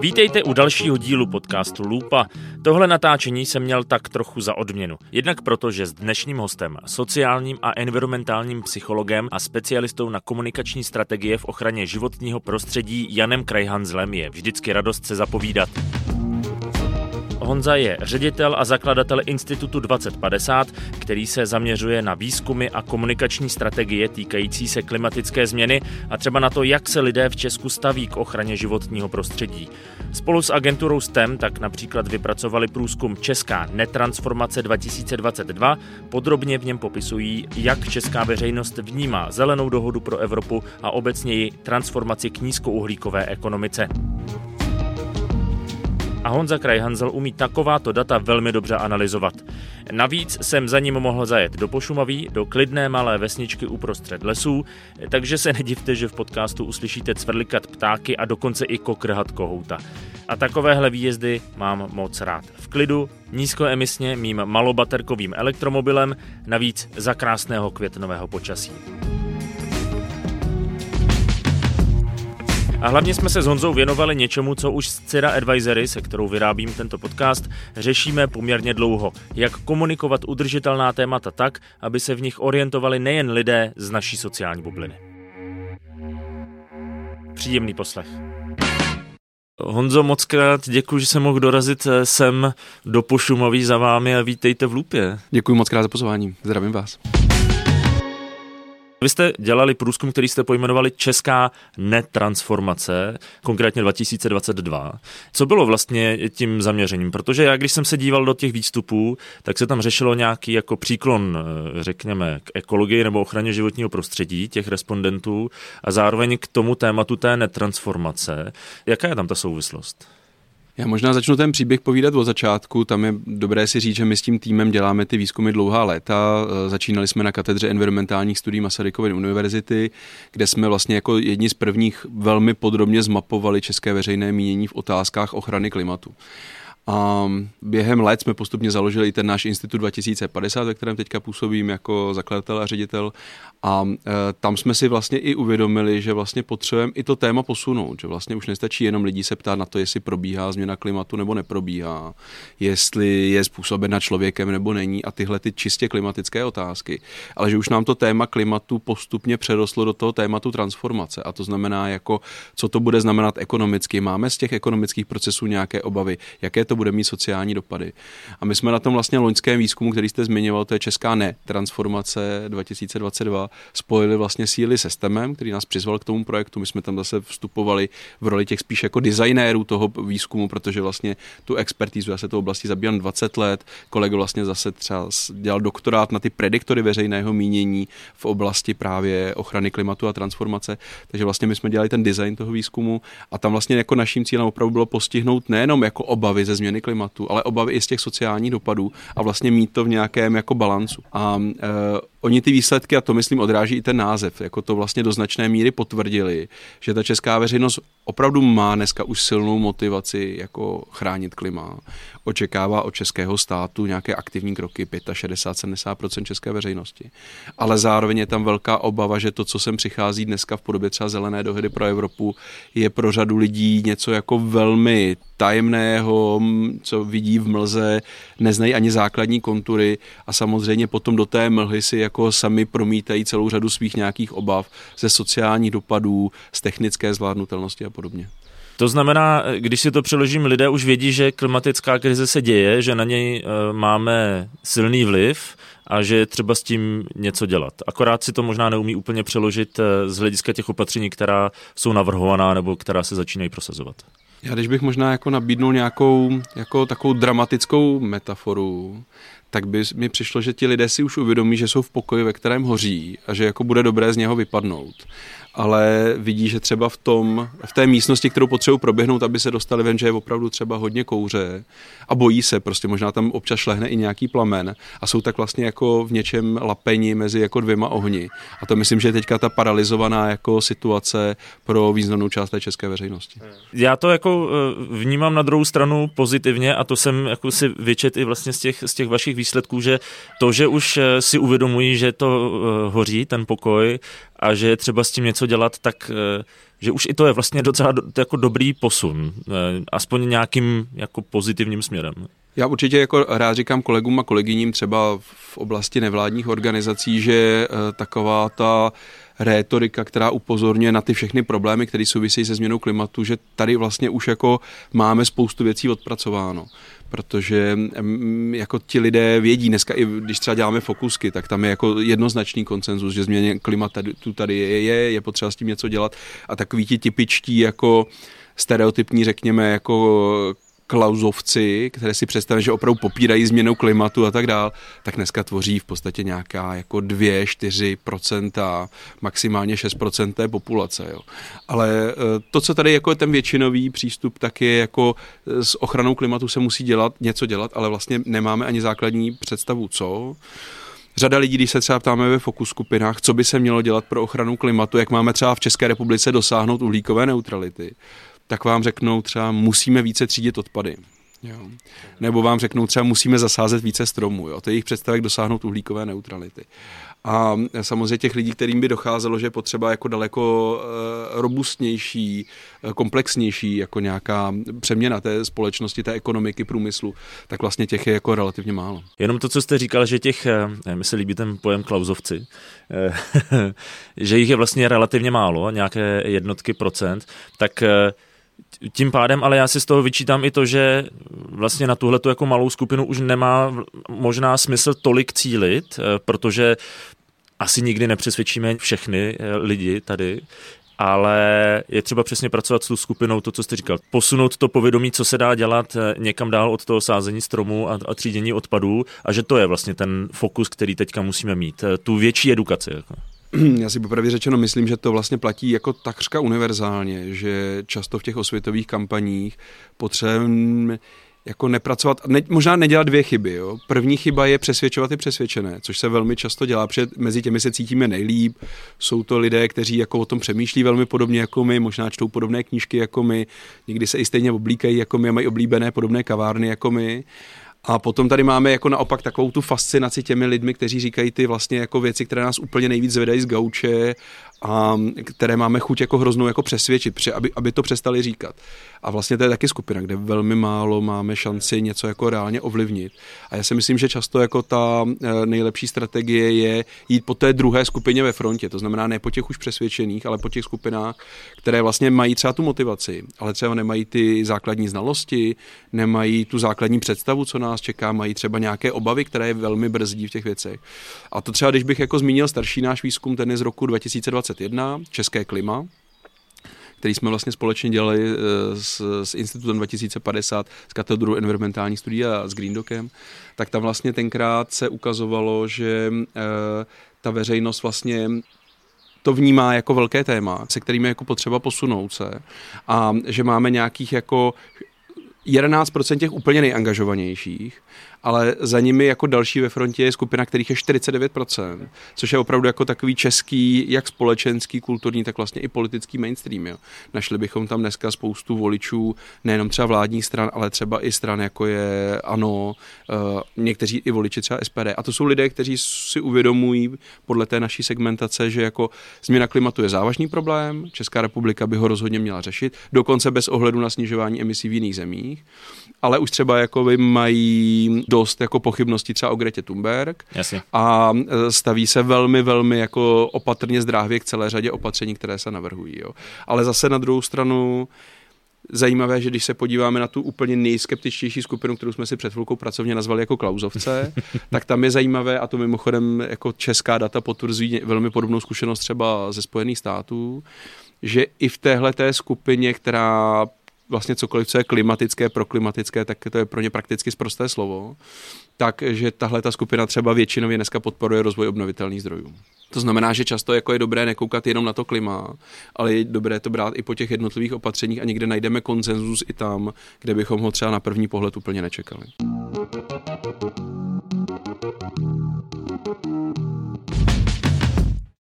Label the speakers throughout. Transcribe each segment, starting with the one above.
Speaker 1: Vítejte u dalšího dílu podcastu Lupa. Tohle natáčení jsem měl tak trochu za odměnu. Jednak proto, že s dnešním hostem, sociálním a environmentálním psychologem a specialistou na komunikační strategie v ochraně životního prostředí Janem Krajhanzlem je vždycky radost se zapovídat. Honza je ředitel a zakladatel Institutu 2050, který se zaměřuje na výzkumy a komunikační strategie týkající se klimatické změny a třeba na to, jak se lidé v Česku staví k ochraně životního prostředí. Spolu s agenturou STEM tak například vypracovali průzkum Česká netransformace 2022. Podrobně v něm popisují, jak česká veřejnost vnímá zelenou dohodu pro Evropu a obecněji transformaci k nízkouhlíkové ekonomice. A Honza Krajhanzel umí takováto data velmi dobře analyzovat. Navíc jsem za ním mohl zajet do Pošumaví, do klidné malé vesničky uprostřed lesů, takže se nedivte, že v podcastu uslyšíte cvrlikat ptáky a dokonce i kokrhat kohouta. A takovéhle výjezdy mám moc rád. V klidu, nízkoemisně mým malobaterkovým elektromobilem, navíc za krásného květnového počasí. A hlavně jsme se s Honzou věnovali něčemu, co už z Cira Advisory, se kterou vyrábím tento podcast, řešíme poměrně dlouho. Jak komunikovat udržitelná témata tak, aby se v nich orientovali nejen lidé z naší sociální bubliny. Příjemný poslech. Honzo, moc krát děkuji, že jsem mohl dorazit eh, sem do Pošumaví za vámi a vítejte v Lupě.
Speaker 2: Děkuji moc krát za pozvání. Zdravím vás.
Speaker 1: Vy jste dělali průzkum, který jste pojmenovali Česká netransformace, konkrétně 2022. Co bylo vlastně tím zaměřením? Protože já, když jsem se díval do těch výstupů, tak se tam řešilo nějaký jako příklon, eh, řekněme, k ekologii nebo ochraně životního prostředí těch respondentů a zároveň k tomu tématu té netransformace. Jaká je tam ta souvislost?
Speaker 2: Já možná začnu ten příběh povídat od začátku. Tam je dobré si říct, že my s tím týmem děláme ty výzkumy dlouhá léta. E, začínali jsme na katedře environmentálních studií Masarykovy univerzity, kde jsme vlastně jako jedni z prvních velmi podrobně zmapovali české veřejné mínění v otázkách ochrany klimatu. A během let jsme postupně založili i ten náš Institut 2050, ve kterém teďka působím jako zakladatel a ředitel. A e, tam jsme si vlastně i uvědomili, že vlastně potřebujeme i to téma posunout, že vlastně už nestačí jenom lidí se ptát na to, jestli probíhá změna klimatu nebo neprobíhá, jestli je způsobena člověkem nebo není a tyhle ty čistě klimatické otázky, ale že už nám to téma klimatu postupně přerostlo do toho tématu transformace a to znamená jako, co to bude znamenat ekonomicky. Máme z těch ekonomických procesů nějaké obavy, jaké to to bude mít sociální dopady. A my jsme na tom vlastně loňském výzkumu, který jste zmiňoval, to je Česká ne, transformace 2022, spojili vlastně síly se STEMem, který nás přizval k tomu projektu. My jsme tam zase vstupovali v roli těch spíš jako designérů toho výzkumu, protože vlastně tu expertízu, já se to oblasti zabývám 20 let, kolega vlastně zase třeba dělal doktorát na ty prediktory veřejného mínění v oblasti právě ochrany klimatu a transformace. Takže vlastně my jsme dělali ten design toho výzkumu a tam vlastně jako naším cílem opravdu bylo postihnout nejenom jako obavy ze změny klimatu, ale obavy i z těch sociálních dopadů a vlastně mít to v nějakém jako balancu. A e, oni ty výsledky, a to myslím odráží i ten název, jako to vlastně do značné míry potvrdili, že ta česká veřejnost opravdu má dneska už silnou motivaci jako chránit klima. Očekává od českého státu nějaké aktivní kroky 65-70% české veřejnosti. Ale zároveň je tam velká obava, že to, co sem přichází dneska v podobě třeba zelené dohody pro Evropu, je pro řadu lidí něco jako velmi tajemného, co vidí v mlze, neznají ani základní kontury a samozřejmě potom do té mlhy si jako sami promítají celou řadu svých nějakých obav ze sociálních dopadů, z technické zvládnutelnosti a podobně.
Speaker 1: To znamená, když si to přeložím, lidé už vědí, že klimatická krize se děje, že na něj eh, máme silný vliv a že je třeba s tím něco dělat. Akorát si to možná neumí úplně přeložit eh, z hlediska těch opatření, která jsou navrhovaná nebo která se začínají prosazovat.
Speaker 2: Já když bych možná jako nabídnul nějakou jako takovou dramatickou metaforu, tak by mi přišlo, že ti lidé si už uvědomí, že jsou v pokoji, ve kterém hoří a že jako bude dobré z něho vypadnout ale vidí, že třeba v, tom, v té místnosti, kterou potřebují proběhnout, aby se dostali ven, že je opravdu třeba hodně kouře a bojí se, prostě možná tam občas šlehne i nějaký plamen a jsou tak vlastně jako v něčem lapeni mezi jako dvěma ohni. A to myslím, že je teďka ta paralizovaná jako situace pro významnou část té české veřejnosti.
Speaker 1: Já to jako eh, vnímám na druhou stranu pozitivně a to jsem jako si vyčet i vlastně z těch, z těch vašich výsledků, že to, že už si uvědomují, že to hoří, ten pokoj, a že je třeba s tím něco dělat, tak že už i to je vlastně docela do, jako dobrý posun, aspoň nějakým jako pozitivním směrem.
Speaker 2: Já určitě jako rád říkám kolegům a kolegyním třeba v oblasti nevládních organizací, že taková ta rétorika, která upozorňuje na ty všechny problémy, které souvisejí se změnou klimatu, že tady vlastně už jako máme spoustu věcí odpracováno. Protože jako ti lidé vědí, dneska i když třeba děláme fokusky, tak tam je jako jednoznačný koncenzus, že změně klimatu tu tady je, je, je potřeba s tím něco dělat. A takový ti typičtí jako stereotypní, řekněme, jako klauzovci, které si představí, že opravdu popírají změnu klimatu a tak dál, tak dneska tvoří v podstatě nějaká jako 2-4%, maximálně 6% té populace. Jo. Ale eh, to, co tady jako je ten většinový přístup, tak je jako eh, s ochranou klimatu se musí dělat, něco dělat, ale vlastně nemáme ani základní představu, co. Řada lidí, když se třeba ptáme ve fokus skupinách, co by se mělo dělat pro ochranu klimatu, jak máme třeba v České republice dosáhnout uhlíkové neutrality, tak vám řeknou třeba musíme více třídit odpady. Jo. Nebo vám řeknou třeba musíme zasázet více stromů. Jo. To je jejich představek dosáhnout uhlíkové neutrality. A samozřejmě těch lidí, kterým by docházelo, že je potřeba jako daleko uh, robustnější, uh, komplexnější jako nějaká přeměna té společnosti, té ekonomiky, průmyslu, tak vlastně těch je jako relativně málo.
Speaker 1: Jenom to, co jste říkal, že těch, eh, mi se líbí ten pojem klauzovci, že jich je vlastně relativně málo, nějaké jednotky procent, tak tím pádem, ale já si z toho vyčítám i to, že vlastně na tuhle jako malou skupinu už nemá možná smysl tolik cílit, eh, protože asi nikdy nepřesvědčíme všechny eh, lidi tady, ale je třeba přesně pracovat s tou skupinou, to, co jste říkal. Posunout to povědomí, co se dá dělat eh, někam dál od toho sázení stromů a, a třídění odpadů a že to je vlastně ten fokus, který teďka musíme mít. Tu větší edukaci. Jako.
Speaker 2: já si popravdě řečeno myslím, že to vlastně platí jako takřka univerzálně, že často v těch osvětových kampaních potřebujeme jako nepracovat, ne, možná nedělat dvě chyby. Jo. První chyba je přesvědčovat i přesvědčené, což se velmi často dělá, protože mezi těmi se cítíme nejlíp. Jsou to lidé, kteří jako o tom přemýšlí velmi podobně jako my, možná čtou podobné knížky jako my, někdy se i stejně oblíkají jako my a mají oblíbené podobné kavárny jako my. A potom tady máme jako naopak takovou tu fascinaci těmi lidmi, kteří říkají ty vlastně jako věci, které nás úplně nejvíc zvedají z gauče a které máme chuť jako hroznou jako přesvědčit, aby, aby to přestali říkat. A vlastně to je taky skupina, kde velmi málo máme šanci něco jako reálně ovlivnit. A já si myslím, že často jako ta eh, nejlepší strategie je jít po té druhé skupině ve frontě. To znamená ne po těch už přesvědčených, ale po těch skupinách, které vlastně mají třeba tu motivaci, ale třeba nemají ty základní znalosti, nemají tu základní představu, co nás čeká, mají třeba nějaké obavy, které je velmi brzdí v těch věcech. A to třeba, když bych jako zmínil starší náš výzkum, ten je z roku 2021, České klima, který jsme vlastně společně dělali eh, s, s Institutem 2050, s katedrou environmentálních studií a s Green Dockem, tak tam vlastně tenkrát se ukazovalo, že e, ta veřejnost vlastně to vnímá jako velké téma, se kterým je jako potřeba posunout se a že máme nějakých jako 11% těch úplně nejangažovanějších ale za nimi jako další ve frontě je skupina, kterých je 49%, což je opravdu jako takový český, jak společenský, kulturní, tak vlastně i politický mainstream. Jo. Našli bychom tam dneska spoustu voličů, nejenom třeba vládních stran, ale třeba i stran, jako je ANO, uh, někteří i voliči třeba SPD. A to jsou lidé, kteří si uvědomují podle té naší segmentace, že jako změna klimatu je závažný problém, Česká republika by ho rozhodně měla řešit, dokonce bez ohledu na snižování emisí v jiných zemích, ale už třeba jako mají dost jako pochybností třeba o Gretě Thunberg
Speaker 1: Jasně.
Speaker 2: a e, staví se velmi, velmi jako opatrně zdrávě k celé řadě opatření, které se navrhují. Jo. Ale zase na druhou stranu zajímavé, že když se podíváme na tu úplně nejskeptičtější skupinu, kterou jsme si před chvilkou pracovně nazvali jako klauzovce, tak tam je zajímavé, a to mimochodem jako česká data potvrzují velmi podobnou zkušenost třeba ze Spojených států, že i v téhle té skupině, která vlastně cokoliv, co je klimatické, proklimatické, tak to je pro ně prakticky zprosté slovo, takže tahle ta skupina třeba většinově dneska podporuje rozvoj obnovitelných zdrojů. To znamená, že často jako je dobré nekoukat jenom na to klima, ale je dobré to brát i po těch jednotlivých opatřeních a někde najdeme konsenzus i tam, kde bychom ho třeba na první pohled úplně nečekali.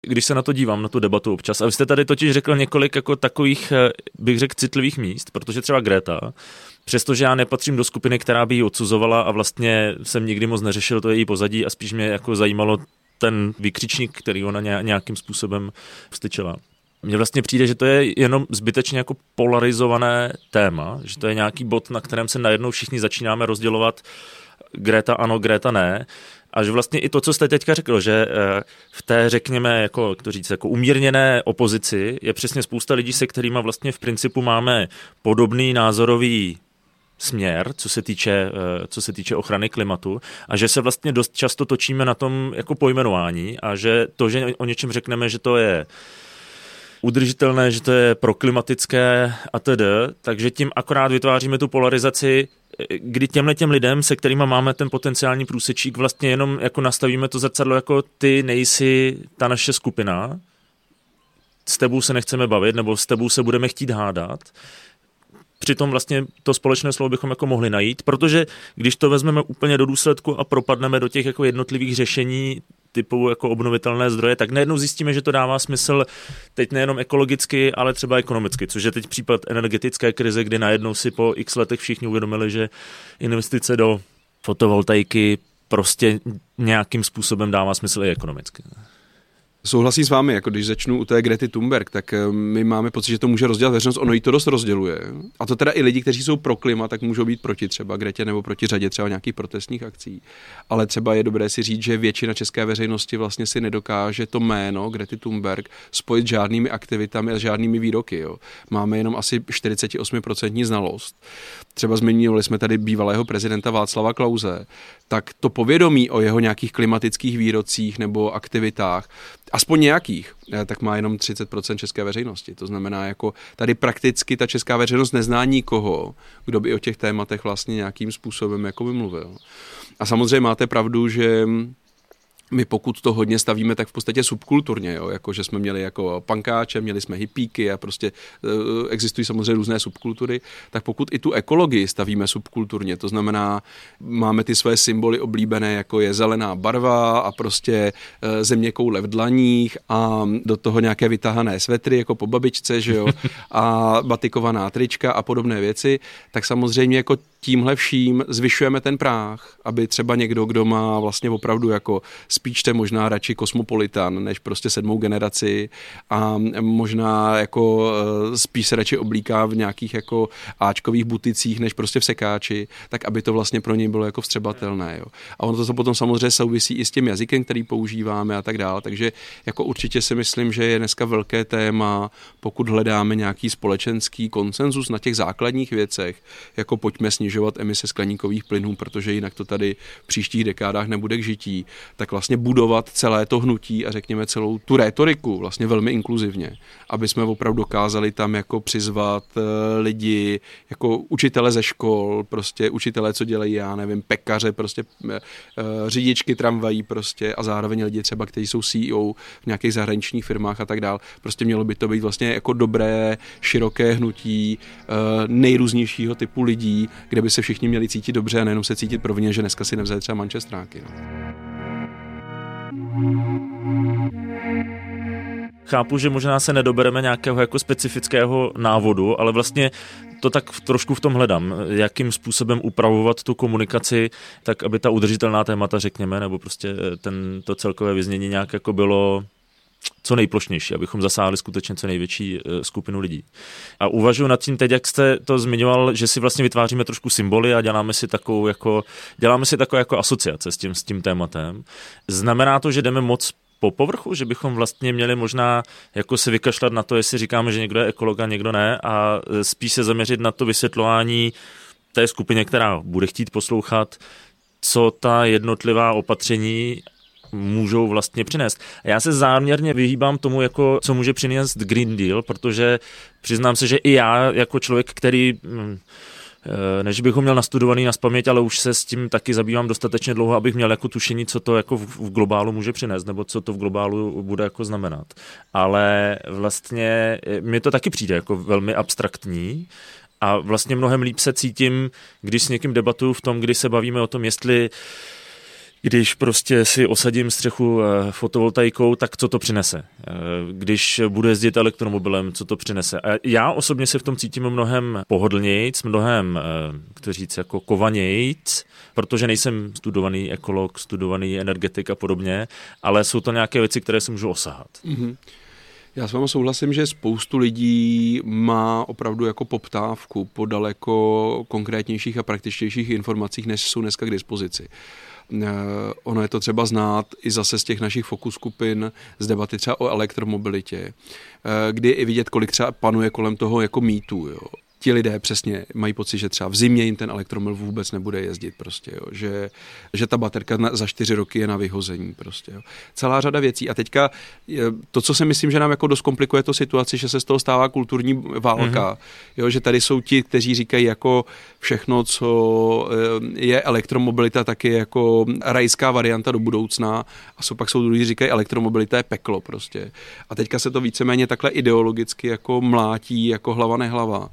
Speaker 1: Když se na to dívám, na tu debatu občas. A vy jste tady totiž řekl několik jako takových, eh, bych řekl, citlivých míst, protože třeba Greta přestože já nepatřím do skupiny, která by ji odsuzovala a vlastně jsem nikdy moc neřešil to její pozadí a spíš mě jako zajímalo ten vykřičník, který ona nějakým způsobem vstyčila. Mně vlastně přijde, že to je jenom zbytečně jako polarizované téma, že to je nějaký bod, na kterém se najednou všichni začínáme rozdělovat Greta ano, Greta ne. A že vlastně i to, co jste teďka řekl, že eh, v té, řekněme, jako, to říct, jako umírněné opozici je přesně spousta lidí, se kterými vlastně v principu máme podobný názorový směr, co se týče, eh, co se týče ochrany klimatu a že se vlastně dost často točíme na tom jako pojmenování a že to, že o něčem řekneme, že to je udržitelné, že to je proklimatické a tedy, takže tím akorát vytváříme tu polarizaci, kdy těmhle těm lidem, se kterými máme ten potenciální průsečík, vlastně jenom jako nastavíme to zrcadlo jako ty nejsi ta naše skupina, s tebou se nechceme bavit, nebo s tebou se budeme chtít hádat. Přitom vlastně to společné slovo bychom jako mohli najít, protože když to vezmeme úplně do důsledku a propadneme do těch jako jednotlivých řešení typu jako obnovitelné zdroje, tak najednou zjistíme, že to dává smysl teď nejenom ekologicky, ale třeba ekonomicky, což je teď případ energetické krize, kdy najednou si po x letech všichni uvědomili, že investice do fotovoltaiky prostě nějakým způsobem dává smysl i ekonomicky.
Speaker 2: Souhlasím s vámi, jako když začnu u té Grety Thunberg, tak eh, my máme pocit, že to může rozdělat veřejnost, ono jí to dost rozděluje. A to teda i lidi, kteří jsou pro klima, tak můžou být proti třeba Gretě nebo proti řadě třeba nějakých protestních akcí. Ale třeba je dobré si říct, že většina české veřejnosti vlastně si nedokáže to jméno Grety Thunberg spojit s žádnými aktivitami a žádnými výroky. Jo. Máme jenom asi 48% znalost. Třeba zmiňovali jsme tady bývalého prezidenta Václava Klauze, tak to povědomí o jeho nějakých klimatických výrocích nebo aktivitách aspoň nějakých, eh, tak má jenom 30% české veřejnosti. To znamená, jako tady prakticky ta česká veřejnost nezná nikoho, kdo by o těch tématech vlastně nějakým způsobem jako by mluvil. A samozřejmě máte pravdu, že my pokud to hodně stavíme, tak v podstatě subkulturně, jo? jako že jsme měli jako pankáče, měli jsme hippíky a prostě uh, existují samozřejmě různé subkultury, tak pokud i tu ekologii stavíme subkulturně, to znamená, máme ty své symboly oblíbené, jako je zelená barva a prostě uh, země koule v dlaních a do toho nějaké vytahané svetry, jako po babičce, že jo, a batikovaná trička a podobné věci, tak samozřejmě jako tímhle vším zvyšujeme ten práh, aby třeba někdo, kdo má vlastně opravdu jako spíš čte možná radši kosmopolitan, než prostě sedmou generaci a možná jako eh, spíš se radši oblíká v nějakých jako áčkových buticích, než prostě v sekáči, tak aby to vlastně pro něj bylo jako vstřebatelné. Jo. A ono to potom samozřejmě souvisí i s tím jazykem, který používáme a tak dále. Takže jako určitě si myslím, že je dneska velké téma, pokud hledáme nějaký společenský konsenzus na těch základních věcech, jako pojďme emise skleníkových plynů, protože jinak to tady v příštích dekádách nebude k žití, tak vlastně budovat celé to hnutí a řekněme celou tu rétoriku vlastně velmi inkluzivně, aby jsme opravdu dokázali tam jako přizvat eh, lidi, jako učitele ze škol, prostě učitele, co dělají, já nevím, pekaře, prostě eh, eh, řidičky tramvají prostě a zároveň lidi třeba, kteří jsou CEO v nějakých zahraničních firmách a tak dál. Prostě mělo by to být vlastně jako dobré, široké hnutí nejrůznějšího typu lidí, kde by se všichni měli cítit dobře a nejenom se cítit provině, že dneska si nevzali třeba mančestráky. No.
Speaker 1: Chápu, že možná se nedobereme nějakého jako specifického návodu, ale vlastně to tak trošku v tom hledám, jakým způsobem upravovat tu komunikaci, tak aby ta udržitelná témata, řekněme, nebo prostě ten, to celkové vyznění nějak jako bylo co nejplošnější, abychom zasáhli skutečně co největší eh, skupinu lidí. A uvažuji nad tím teď, jak jste to zmiňoval, že si vlastně vytváříme trošku symboly a děláme si takovou jako, děláme si takové jako asociace s tím, s tím tématem. Znamená to, že jdeme moc po povrchu, že bychom vlastně měli možná jako se vykašlat na to, jestli říkáme, že někdo je ekolog a někdo ne a eh, spíš se zaměřit na to vysvětlování té skupině, která bude chtít poslouchat, co ta jednotlivá opatření můžou vlastně přinést. Já se záměrně vyhýbám tomu, jako, co může přinést Green Deal, protože přiznám se, že i já jako člověk, který hm, eh, než bych ho měl nastudovaný na spaměť, ale už se s tím taky zabývám dostatečně dlouho, abych měl jako tušení, co to jako v, globálu může přinést, nebo co to v globálu bude jako znamenat. Ale vlastně eh, mi to taky přijde jako velmi abstraktní a vlastně mnohem líp se cítím, když s někým debatuju v tom, kdy se bavíme o tom, jestli Když prostě si osadím střechu eh, fotovoltaikou, tak co to přinese? Eh, když budu jezdit elektromobilem, co to přinese? A já osobně se v tom cítím mnohem pohodlnějc, mnohem, kteří říct, jako kovanějc, protože nejsem studovaný ekolog, studovaný energetik a podobně, ale jsou to nějaké věci, které si můžu osahat. Mm-hmm.
Speaker 2: Já s vámi souhlasím, že spoustu lidí má opravdu jako poptávku po daleko konkrétnějších a praktičtějších informacích, než jsou dneska k dispozici. Eh, ono je to třeba znát i zase z těch našich fokus skupin, z debaty třeba o elektromobilitě, eh, kdy i vidět, kolik třeba panuje kolem toho jako mýtu. Jo ti lidé přesně mají pocit, že třeba v zimě jim ten elektromobil vůbec nebude jezdit prostě, jo. Že, že ta baterka na, za čtyři roky je na vyhození prostě, jo. Celá řada věcí a teďka to, co si myslím, že nám jako dost komplikuje to situaci, že se z toho stává kulturní válka, mm-hmm. jo, že tady jsou ti, kteří říkají jako všechno, co eh, je elektromobilita, tak je jako rajská varianta do budoucna a jsou pak jsou druhý, říkají elektromobilita je peklo prostě. A teďka se to víceméně takhle ideologicky jako mlátí, jako hlava nehlava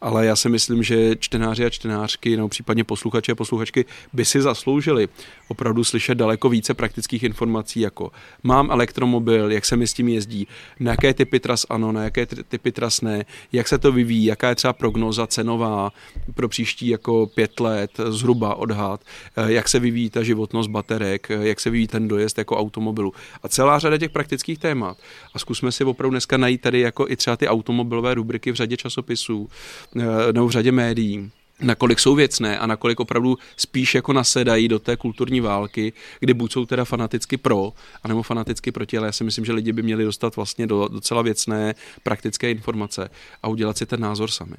Speaker 2: ale já si myslím, že čtenáři a čtenářky, no případně posluchači a posluchačky by si zasloužili opravdu slyšet daleko více praktických informací, jako mám elektromobil, jak se mi s tím jezdí, na jaké typy tras ano, na jaké typy tras ne, jak se to vyvíjí, jaká je třeba prognoza cenová pro příští jako pět let, zhruba odhad, eh, jak se vyvíjí ta životnost baterek, eh, jak se vyvíjí ten dojezd jako automobilu a celá řada těch praktických témat. A zkusme si opravdu dneska najít tady jako i třeba ty automobilové rubriky v řadě časopisů, nebo v řadě médií nakolik jsou věcné a nakolik opravdu spíš jako nasedají do té kulturní války, kdy buď jsou teda fanaticky pro, anebo fanaticky proti, ale já si myslím, že lidi by měli dostat vlastně do docela věcné praktické informace a udělat si ten názor sami.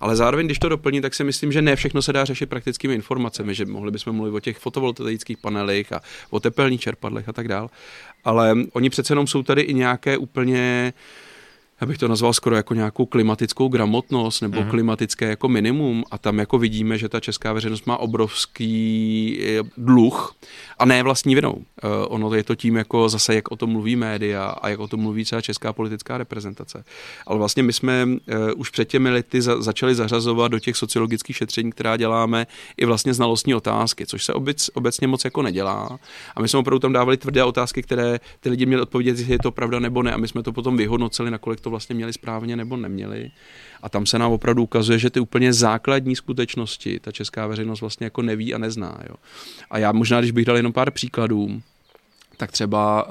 Speaker 2: Ale zároveň, když to doplní, tak si myslím, že ne všechno se dá řešit praktickými informacemi, že mohli bychom mluvit o těch fotovoltaických panelech a o tepelných čerpadlech a tak dál. Ale oni přece jenom jsou tady i nějaké úplně já bych to nazval skoro jako nějakou klimatickou gramotnost nebo mm-hmm. klimatické jako minimum a tam jako vidíme, že ta česká veřejnost má obrovský eh, dluh a ne vlastní vinou. Uh, ono je to tím jako zase, jak o tom mluví média a jak o tom mluví třeba česká politická reprezentace. Ale vlastně my jsme uh, už před těmi lety za, začali zařazovat do těch sociologických šetření, která děláme, i vlastně znalostní otázky, což se obec, obecně moc jako nedělá. A my jsme opravdu tam dávali tvrdé otázky, které ty lidi měli odpovědět, jestli je to pravda nebo ne. A my jsme to potom vyhodnoceli, nakolik to vlastně měli správně nebo neměli. A tam se nám opravdu ukazuje, že ty úplně základní skutečnosti ta česká veřejnost vlastně jako neví a nezná. Jo. A já možná, když bych dal jenom pár příkladů, tak třeba uh,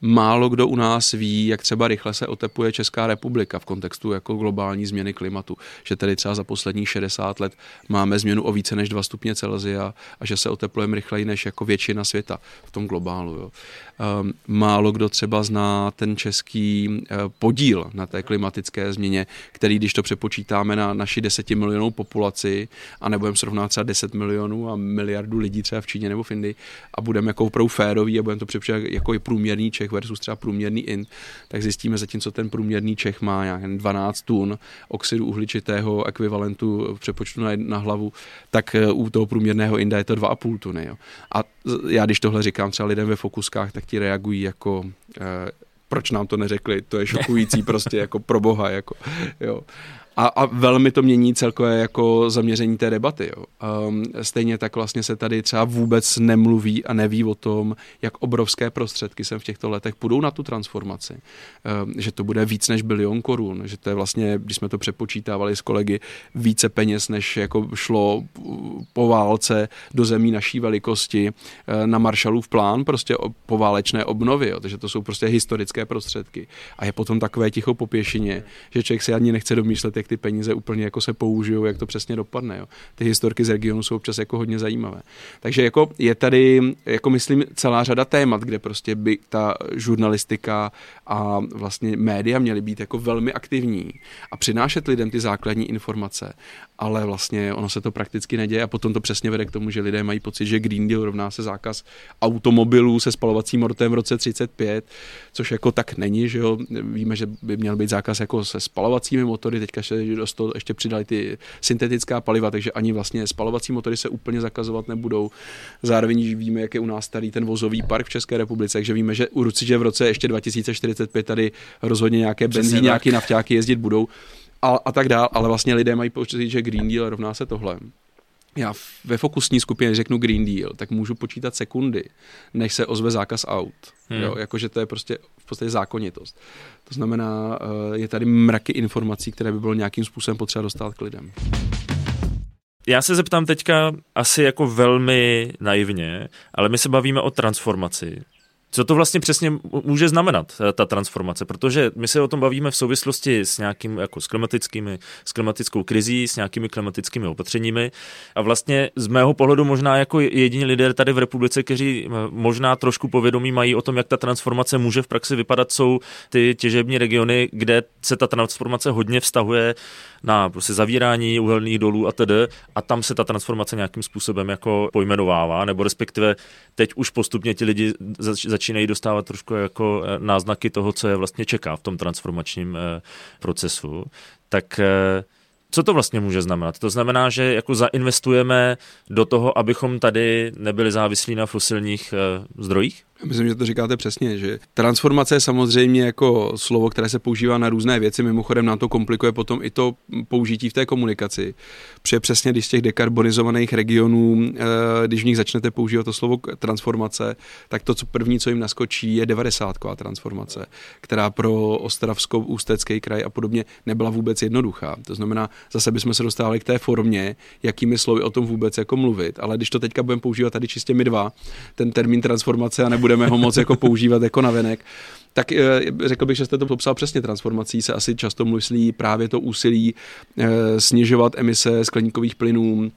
Speaker 2: málo kdo u nás ví, jak třeba rychle se otepuje Česká republika v kontextu jako globální změny klimatu. Že tedy třeba za posledních 60 let máme změnu o více než 2 stupně Celsia a že se oteplujeme rychleji než jako většina světa v tom globálu. Jo. Um, málo kdo třeba zná ten český uh, podíl na té klimatické změně, který když to přepočítáme na naši 10 milionů populaci a nebudeme srovnat třeba 10 milionů a miliardu lidí třeba v Číně nebo v Indii a budeme jako opravdu férový a budeme to přepočítat jako i průměrný Čech versus třeba průměrný Ind, tak zjistíme zatímco ten průměrný Čech má nějak 12 tun oxidu uhličitého ekvivalentu v přepočtu na, na hlavu, tak uh, u toho průměrného Inda je to 2,5 tuny. Jo. A já když tohle říkám třeba lidem ve fokuskách, tak ti reagují jako eh, proč nám to neřekli, to je šokující prostě jako pro boha, jako, jo. A, a velmi to mění celkové jako zaměření té debaty. Jo. Um, stejně tak vlastně se tady třeba vůbec nemluví a neví o tom, jak obrovské prostředky sem v těchto letech půjdou na tu transformaci. Um, že to bude víc než bilion korun, že to je vlastně, když jsme to přepočítávali s kolegy, více peněz, než jako šlo po válce do zemí naší velikosti uh, na Marshallův plán, prostě po válečné obnovy. Jo. Takže to jsou prostě historické prostředky. A je potom takové ticho po pěšině, že člověk si ani nechce domýšlet, jak ty peníze úplně jako se použijou, jak to přesně dopadne. Jo. Ty historky z regionu jsou občas jako hodně zajímavé. Takže jako je tady, jako myslím, celá řada témat, kde prostě by ta žurnalistika a vlastně média měly být jako velmi aktivní a přinášet lidem ty základní informace, ale vlastně ono se to prakticky neděje a potom to přesně vede k tomu, že lidé mají pocit, že Green Deal rovná se zákaz automobilů se spalovacím motorem v roce 35, což jako tak není, že jo. Víme, že by měl být zákaz jako se spalovacími motory, teďka se do toho ještě přidali ty syntetická paliva, takže ani vlastně spalovací motory se úplně zakazovat nebudou. Zároveň víme, jak je u nás starý ten vozový park v České republice, takže víme, že určitě v roce ještě 2045 tady rozhodně nějaké benzín, nějaké nafťáky jezdit budou a, a tak dál, ale vlastně lidé mají pocit, že Green Deal rovná se tohle. Já ve fokusní skupině řeknu Green Deal, tak můžu počítat sekundy, než se ozve zákaz aut. Hmm. Jo, jakože to je prostě v podstatě zákonitost. To znamená, eh, je tady mraky informací, které by bylo nějakým způsobem potřeba dostat k lidem.
Speaker 1: Já se zeptám teďka asi jako velmi naivně, ale my se bavíme o transformaci. Co to vlastně přesně může znamenat, eh, ta transformace? Protože my se o tom bavíme v souvislosti s nějakým, jako s klimatickými, s klimatickou krizí, s nějakými klimatickými opatřeními a vlastně z mého pohledu možná jako jediní lidé tady v republice, kteří eh, možná trošku povědomí mají o tom, jak ta transformace může v praxi vypadat, jsou ty těžební regiony, kde se ta transformace hodně vztahuje na prostě zavírání uhelných dolů a tedy a tam se ta transformace nějakým způsobem jako pojmenovává, nebo respektive teď už postupně ti lidi začínají dostávat trošku jako eh, náznaky toho, co je vlastně čeká v tom transformačním eh, procesu. Tak eh, co to vlastně může znamenat? To znamená, že jako zainvestujeme do toho, abychom tady nebyli závislí na fosilních zdrojích?
Speaker 2: Myslím, že to říkáte přesně, že transformace je samozřejmě jako slovo, které se používá na různé věci, mimochodem nám to komplikuje potom i to použití v té komunikaci. Protože přesně když z těch dekarbonizovaných regionů, eh, když v nich začnete používat to slovo transformace, tak to co první, co jim naskočí, je 90 transformace, která pro Ostravskou, Ústecký kraj a podobně nebyla vůbec jednoduchá. To znamená, zase bychom se dostávali k té formě, jakými slovy o tom vůbec jako mluvit, ale když to teďka budeme používat tady čistě my dva, ten termín transformace a nebude budeme ho moc jako používat jako navenek. Tak eh, řekl bych, že jste to popsal přesně. Transformací se asi často myslí právě to úsilí eh, snižovat emise skleníkových plynů,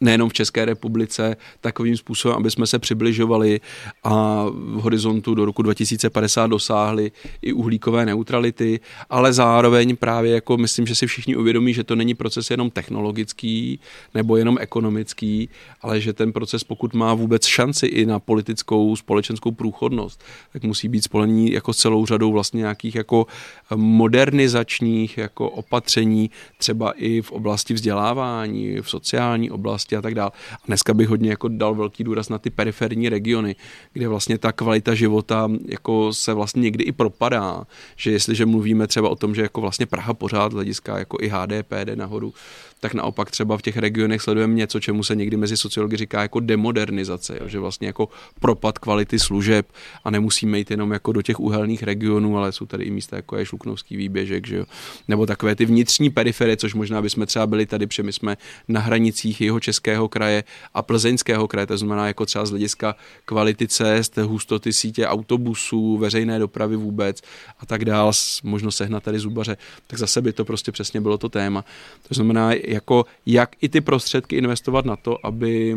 Speaker 2: nejenom v České republice, takovým způsobem, aby jsme se přibližovali a v horizontu do roku 2050 dosáhli i uhlíkové neutrality, ale zároveň právě jako myslím, že si všichni uvědomí, že to není proces jenom technologický nebo jenom ekonomický, ale že ten proces, pokud má vůbec šanci i na politickou, společenskou průchodnost, tak musí být spolený jako celou řadou vlastně nějakých jako modernizačních jako opatření, třeba i v oblasti vzdělávání, v sociální oblasti oblasti a tak dále. A dneska bych hodně jako dal velký důraz na ty periferní regiony, kde vlastně ta kvalita života jako se vlastně někdy i propadá, že jestliže mluvíme třeba o tom, že jako vlastně Praha pořád hlediska jako i HDP jde nahoru, tak naopak třeba v těch regionech sledujeme něco, čemu se někdy mezi sociologi říká jako demodernizace, jo, že vlastně jako propad kvality služeb a nemusíme jít jenom jako do těch uhelných regionů, ale jsou tady i místa jako je Šluknovský výběžek, že jo, nebo takové ty vnitřní periferie, což možná bychom třeba byli tady, protože my jsme na hranicích jeho českého kraje a plzeňského kraje, to znamená jako třeba z hlediska kvality cest, hustoty sítě autobusů, veřejné dopravy vůbec a tak dál, možno sehnat tady zubaře, tak zase by to prostě přesně bylo to téma. To znamená, jako jak i ty prostředky investovat na to, aby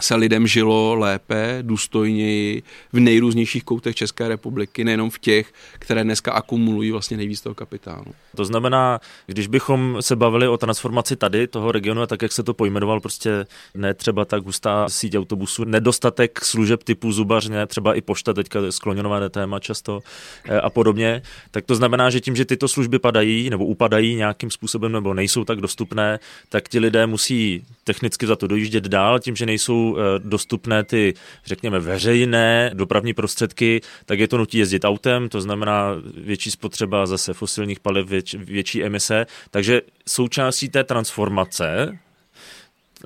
Speaker 2: se lidem žilo lépe, důstojněji v nejrůznějších koutech České republiky, nejenom v těch, které dneska akumulují vlastně nejvíc toho kapitálu.
Speaker 1: To znamená, když bychom se bavili o transformaci tady, toho regionu, tak jak se to pojmenoval, prostě ne třeba tak hustá síť autobusů, nedostatek služeb typu zubařně, třeba i pošta, teďka skloněnové téma často eh, a podobně, tak to znamená, že tím, že tyto služby padají nebo upadají nějakým způsobem nebo nejsou tak dostupné, tak ti lidé musí technicky za to dojíždět dál, tím, že nejsou Eh, dostupné ty, řekněme, veřejné dopravní prostředky, tak je to nutí jezdit autem, to znamená větší spotřeba zase fosilních paliv, věč, větší emise. Takže součástí té transformace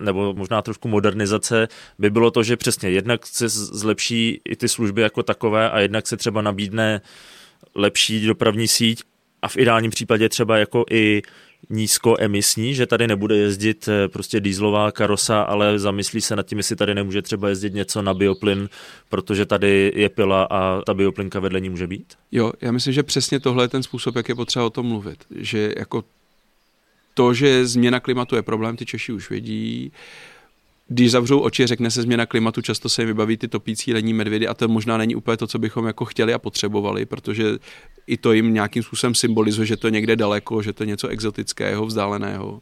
Speaker 1: nebo možná trošku modernizace, by bylo to, že přesně jednak se zlepší i ty služby jako takové a jednak se třeba nabídne lepší dopravní síť a v ideálním případě třeba jako i nízkoemisní, že tady nebude jezdit eh, prostě dýzlová karosa, ale zamyslí se nad tím, jestli tady nemůže třeba jezdit něco na bioplyn, protože tady je pila a ta bioplinka vedle ní může být?
Speaker 2: Jo, já myslím, že přesně tohle je ten způsob, jak je potřeba o tom mluvit. Že jako to, že změna klimatu je problém, ty Češi už vědí, když zavřou oči, řekne se změna klimatu, často se jim vybaví ty topící lední medvědy a to možná není úplně to, co bychom jako chtěli a potřebovali, protože i to jim nějakým způsobem symbolizuje, že to někde daleko, že to je něco exotického, vzdáleného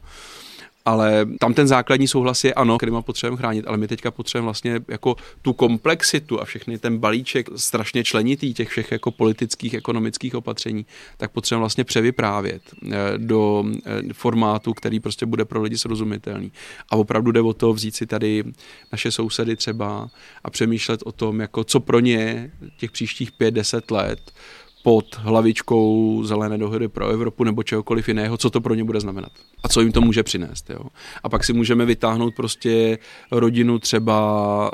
Speaker 2: ale tam ten základní souhlas je ano, klima potřebujeme chránit, ale my teďka potřebujeme vlastně jako tu komplexitu a všechny ten balíček strašně členitý těch všech jako politických, ekonomických opatření, tak potřebujeme vlastně převyprávět eh, do eh, formátu, který prostě bude pro lidi srozumitelný. A opravdu jde o to vzít si tady naše sousedy třeba a přemýšlet o tom, jako co pro ně těch příštích pět, deset let pod hlavičkou zelené dohody pro Evropu nebo čehokoliv jiného, co to pro ně bude znamenat a co jim to může přinést. Jo. A pak si můžeme vytáhnout prostě rodinu třeba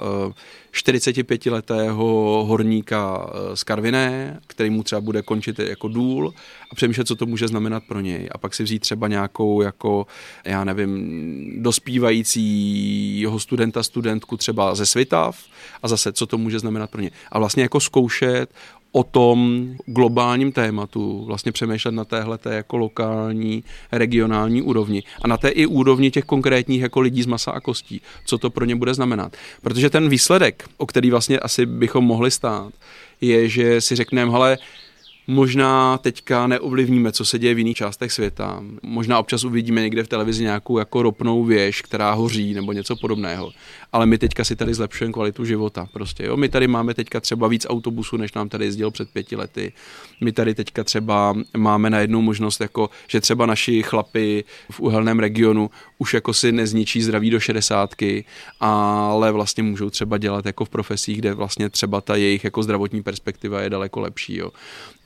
Speaker 2: 45-letého eh, horníka eh, z Karviné, který mu třeba bude končit jako důl a přemýšlet, co to může znamenat pro něj. A pak si vzít třeba nějakou jako, já nevím, dospívajícího studenta, studentku třeba ze Svitav a zase, co to může znamenat pro ně. A vlastně jako zkoušet o tom globálním tématu, vlastně přemýšlet na téhle té jako lokální, regionální úrovni a na té i úrovni těch konkrétních jako lidí z masa a kostí, co to pro ně bude znamenat. Protože ten výsledek, o který vlastně asi bychom mohli stát, je, že si řekneme, hele, Možná teďka neovlivníme, co se děje v jiných částech světa. Možná občas uvidíme někde v televizi nějakou jako ropnou věž, která hoří nebo něco podobného. Ale my teďka si tady zlepšujeme kvalitu života. Prostě, jo? My tady máme teďka třeba víc autobusů, než nám tady jezdil před pěti lety. My tady teďka třeba máme na jednu možnost, jako, že třeba naši chlapy v uhelném regionu už jako si nezničí zdraví do šedesátky, ale vlastně můžou třeba dělat jako v profesích, kde vlastně třeba ta jejich jako zdravotní perspektiva je daleko lepší. Jo.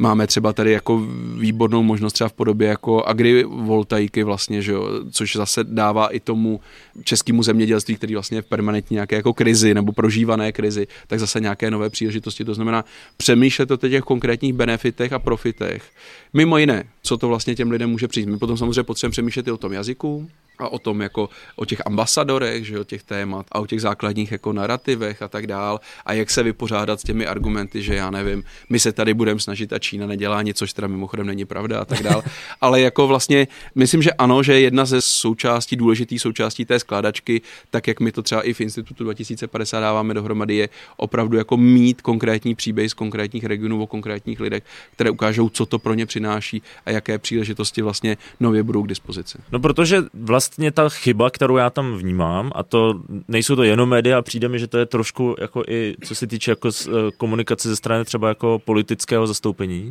Speaker 2: Máme třeba tady jako výbornou možnost třeba v podobě jako agrivoltaiky vlastně, že jo, což zase dává i tomu českému zemědělství, který vlastně je v permanentní nějaké jako krizi nebo prožívané krizi, tak zase nějaké nové příležitosti. To znamená přemýšlet o těch konkrétních benefitech a profitech. Mimo jiné, co to vlastně těm lidem může přijít. My potom samozřejmě potřebujeme přemýšlet i o tom jazyku, a o tom jako o těch ambasadorech, že o těch témat a o těch základních jako narrativech a tak dál a jak se vypořádat s těmi argumenty, že já nevím, my se tady budeme snažit a Čína nedělá nic, což teda mimochodem není pravda a tak dál, ale jako vlastně myslím, že ano, že jedna ze součástí, důležitých součástí té skládačky, tak jak my to třeba i v Institutu 2050 dáváme dohromady, je opravdu jako mít konkrétní příběh z konkrétních regionů o konkrétních lidech, které ukážou, co to pro ně přináší a jaké příležitosti vlastně nově budou k dispozici.
Speaker 1: No protože vlastně vlastně ta chyba, kterou já tam vnímám, a to nejsou to jenom média, přijde mi, že to je trošku jako i co se týče jako eh, komunikace ze strany třeba jako politického zastoupení,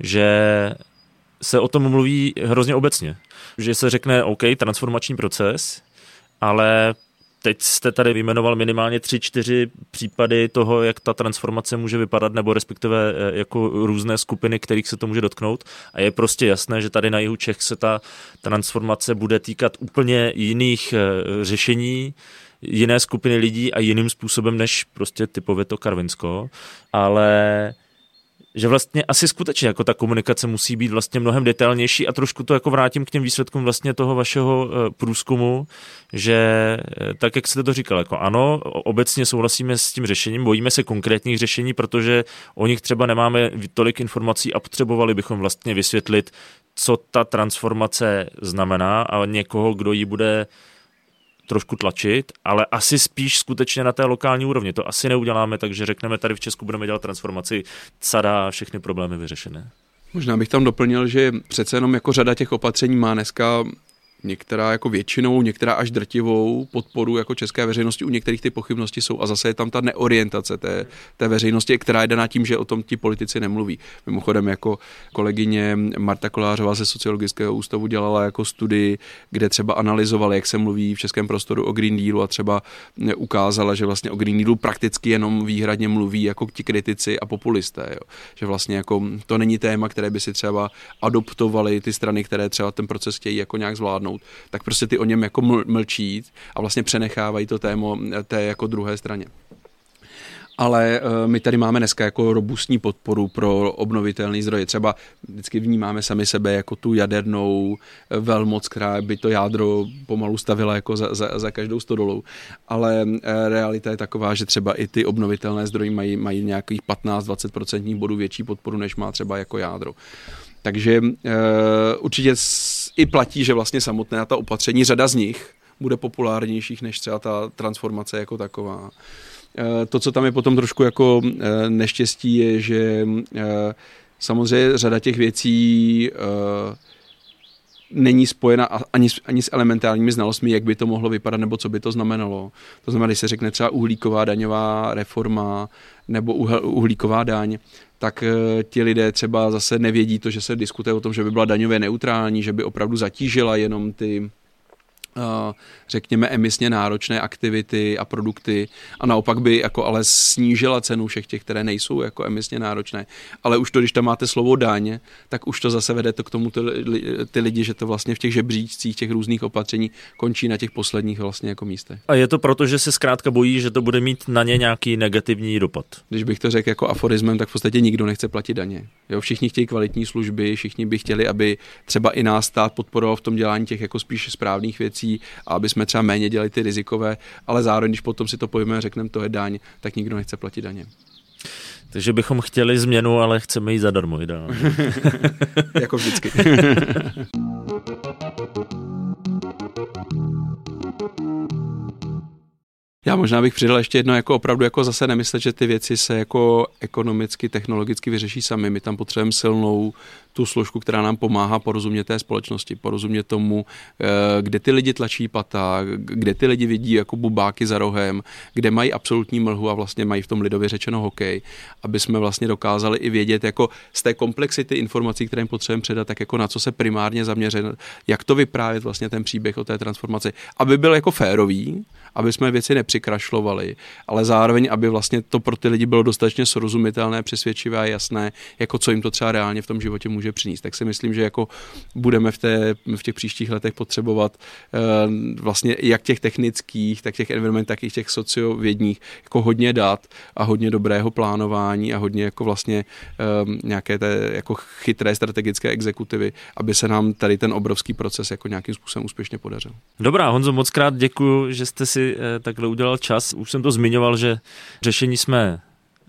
Speaker 1: že se o tom mluví hrozně obecně. Že se řekne, OK, transformační proces, ale Teď jste tady vyjmenoval minimálně tři, čtyři případy toho, jak ta transformace může vypadat, nebo respektive eh, jako různé skupiny, kterých se to může dotknout. A je prostě jasné, že tady na jihu Čech se ta transformace bude týkat úplně jiných eh, řešení, jiné skupiny lidí a jiným způsobem než prostě typově to Karvinsko. Ale že vlastně asi skutečně jako ta komunikace musí být vlastně mnohem detailnější a trošku to jako vrátím k těm výsledkům vlastně toho vašeho eh, průzkumu, že eh, tak, jak jste to říkal, jako ano, obecně souhlasíme s tím řešením, bojíme se konkrétních řešení, protože o nich třeba nemáme tolik informací a potřebovali bychom vlastně vysvětlit, co ta transformace znamená a někoho, kdo ji bude trošku tlačit, ale asi spíš skutečně na té lokální úrovni. To asi neuděláme, takže řekneme, tady v Česku budeme dělat transformaci, sada všechny problémy vyřešené.
Speaker 2: Možná bych tam doplnil, že přece jenom jako řada těch opatření má dneska některá jako většinou, některá až drtivou podporu jako české veřejnosti, u některých ty pochybnosti jsou a zase je tam ta neorientace té, té veřejnosti, která je daná tím, že o tom ti politici nemluví. Mimochodem jako kolegyně Marta Kolářová ze Sociologického ústavu dělala jako studii, kde třeba analyzovala, jak se mluví v českém prostoru o Green Dealu a třeba ukázala, že vlastně o Green Dealu prakticky jenom výhradně mluví jako ti kritici a populisté. Jo. Že vlastně jako to není téma, které by si třeba adoptovali ty strany, které třeba ten proces chtějí jako nějak zvládnout zvládnout, tak prostě ty o něm jako mlčí a vlastně přenechávají to téma té jako druhé straně ale eh, my tady máme dneska jako robustní podporu pro obnovitelné zdroje. Třeba vždycky vnímáme sami sebe jako tu jadernou eh, velmoc, která by to jádro pomalu stavila jako za, za, za každou stodolou. Ale eh, realita je taková, že třeba i ty obnovitelné zdroje mají, mají nějakých 15-20% bodů větší podporu, než má třeba jako jádro. Takže uh, určitě i platí, že vlastně samotné ta opatření, řada z nich bude populárnějších než třeba ta transformace jako taková. Eh, to, co tam je potom trošku jako eh, neštěstí, je, že samozřejmě řada těch věcí není spojena ani, ani s elementárními znalostmi, jak by to mohlo vypadat nebo co by to znamenalo. To znamená, když se řekne třeba uhlíková daňová reforma nebo uhlíková daň, tak eh, ti lidé třeba zase nevědí to, že se diskutuje o tom, že by byla daňově neutrální, že by opravdu zatížila jenom ty řekněme, emisně náročné aktivity a produkty a naopak by jako ale snížila cenu všech těch, které nejsou jako emisně náročné. Ale už to, když tam máte slovo daň, tak už to zase vede to k tomu ty, ty lidi, že to vlastně v těch žebříčcích těch různých opatření končí na těch posledních vlastně jako místech.
Speaker 1: A je to proto, že se zkrátka bojí, že to bude mít na ně nějaký negativní dopad.
Speaker 2: Když bych to řekl jako aforismem, tak v podstatě nikdo nechce platit daně. Jo, všichni chtějí kvalitní služby, všichni by chtěli, aby třeba i nás stát podporoval v tom dělání těch jako spíš správných věcí a aby jsme třeba méně dělali ty rizikové, ale zároveň, když potom si to pojíme a řekneme, to je daň, tak nikdo nechce platit daně.
Speaker 1: Takže bychom chtěli změnu, ale chceme ji zadarmo ideálně.
Speaker 2: jako vždycky. Já možná bych přidal ještě jedno, jako opravdu jako zase nemyslet, že ty věci se jako ekonomicky, technologicky vyřeší sami. My tam potřebujeme silnou tu složku, která nám pomáhá porozumět té společnosti, porozumět tomu, eh, kde ty lidi tlačí pata, kde ty lidi vidí jako bubáky za rohem, kde mají absolutní mlhu a vlastně mají v tom lidově řečeno hokej, aby jsme vlastně dokázali i vědět jako z té komplexity informací, které jim potřebujeme předat, tak jako na co se primárně zaměřit, jak to vyprávět vlastně ten příběh o té transformaci, aby byl jako férový, aby jsme věci nepřikrašlovali, ale zároveň, aby vlastně to pro ty lidi bylo dostatečně srozumitelné, přesvědčivé a jasné, jako co jim to třeba reálně v tom životě může přinést. Tak si myslím, že jako budeme v, té, v těch příštích letech potřebovat uh, vlastně jak těch technických, tak těch environment, tak i těch sociovědních jako hodně dat a hodně dobrého plánování a hodně jako vlastně um, nějaké té jako chytré strategické exekutivy, aby se nám tady ten obrovský proces jako nějakým způsobem úspěšně podařil.
Speaker 1: Dobrá, Honzo, moc krát děkuji, že jste si eh, takhle udělal čas. Už jsem to zmiňoval, že řešení jsme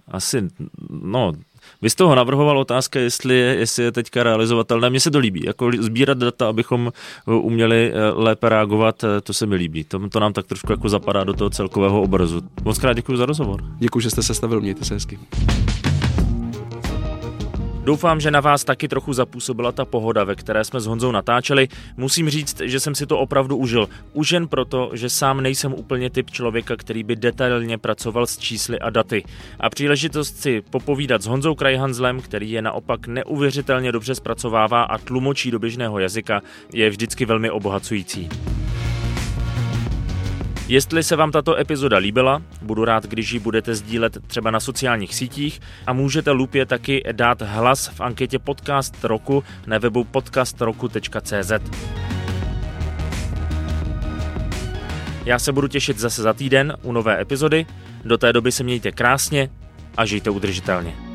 Speaker 1: asi, no, vy jste toho navrhoval otázka, jestli je, jestli je teďka realizovatelné. Mně se to líbí, jako sbírat data, abychom eh, uměli eh, lépe reagovat, to se mi líbí. To, to nám tak trošku jako zapadá do toho celkového obrazu. Moc krát děkuji za rozhovor.
Speaker 2: Děkuji, že jste se stavil, mějte se hezky.
Speaker 1: Doufám, že na vás taky trochu zapůsobila ta pohoda, ve které jsme s Honzou natáčeli. Musím říct, že jsem si to opravdu užil. Už jen proto, že sám nejsem úplně typ člověka, který by detailně pracoval s čísly a daty. A příležitost si popovídat s Honzou Krajhanzlem, který je naopak neuvěřitelně dobře zpracovává a tlumočí do běžného jazyka, je vždycky velmi obohacující. Jestli se vám tato epizoda líbila, budu rád, když ji budete sdílet třeba na sociálních sítích a můžete Lupě taky dát hlas v anketě Podcast roku na webu podcastroku.cz. Já se budu těšit zase za týden u nové epizody. Do té doby se mějte krásně a žijte udržitelně.